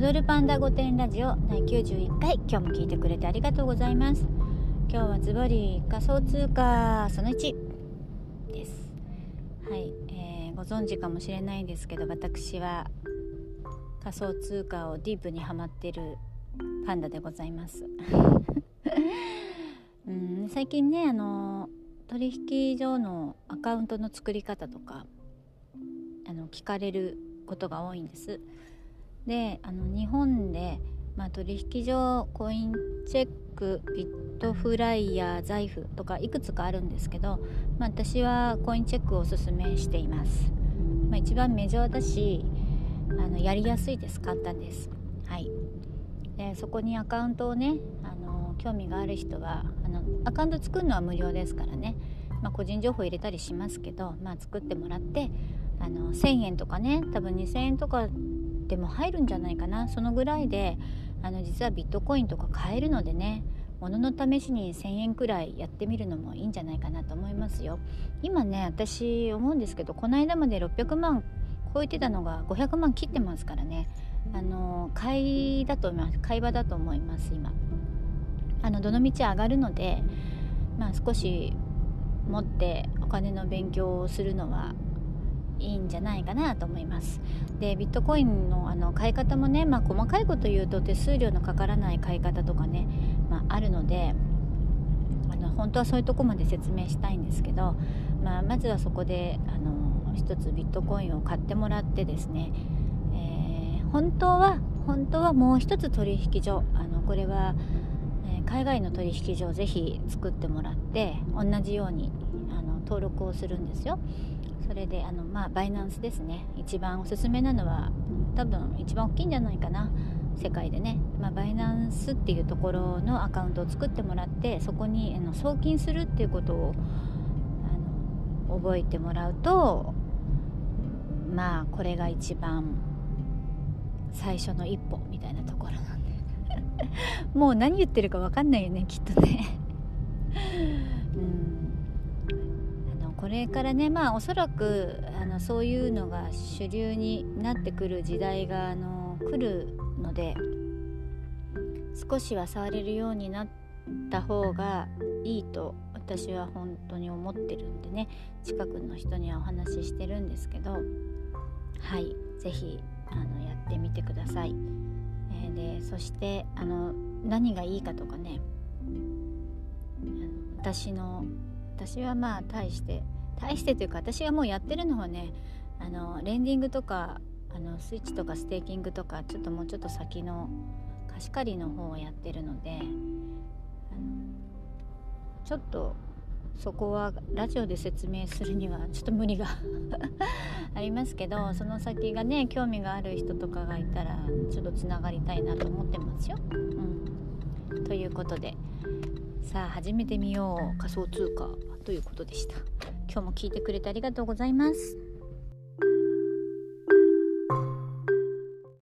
ドルパンダ御殿ラジオ第91回今日も聞いてくれてありがとうございます。今日はズバリ仮想通貨その1です。はい、えー、ご存知かもしれないんですけど私は仮想通貨をディープにはまってるパンダでございます。うん最近ねあの取引所のアカウントの作り方とかあの聞かれることが多いんです。であの日本で、まあ、取引所コインチェックビットフライヤー財布とかいくつかあるんですけど、まあ、私はコインチェックをおすすめしています、まあ、一番メジャーだしあのやりやすいです。簡単です。はい。でそこにアカウントをねあの興味がある人はあのアカウント作るのは無料ですからね、まあ、個人情報入れたりしますけど、まあ、作ってもらってあの1000円とかね多分2000円とかでも入るんじゃないかな。そのぐらいであの実はビットコインとか買えるのでね物の試しに1000円くらいやってみるのもいいんじゃないかなと思いますよ。今ね私思うんですけどこの間まで600万超えてたのが500万切ってますからね。あの買いだと思います。買い場だと思います今。あのどの道上がるのでまあ少し持ってお金の勉強をするのはいいんじゃないかなと思いますでビットコインのあの買い方もね、まあ、細かいこと言うと手数料のかからない買い方とかね、まあ、あるのであの本当はそういうとこまで説明したいんですけど、まあ、まずはそこであの一つビットコインを買ってもらってですね、えー、本当は本当はもう一つ取引所あのこれは、え、海外の取引所をぜひ作ってもらって同じようにあの登録をするんですよ。それであのまあバイナンスですね。一番おすすめなのは多分一番大きいんじゃないかな。世界でね、まあ、バイナンスっていうところのアカウントを作ってもらってそこにあの送金するっていうことをあの覚えてもらうとまあこれが一番最初の一歩みたいなところなんで。もう何言ってるか分かんないよねきっとね。れからねまあおそらくあのそういうのが主流になってくる時代があの来るので少しは触れるようになった方がいいと私は本当に思ってるんでね近くの人にはお話ししてるんですけどはい是非やってみてください。えー、でそしてあの何がいいかとかね私の私はまあ大して大してというか私がもうやってるのはねあのレンディングとかあのスイッチとかステーキングとかちょっともうちょっと先の貸し借りの方をやってるのでちょっとそこはラジオで説明するにはちょっと無理が ありますけどその先がね興味がある人とかがいたらちょっとつながりたいなと思ってますよ。うん、ということでさあ始めてみよう。仮想通貨ということでした。今日も聞いてくれてありがとうございます。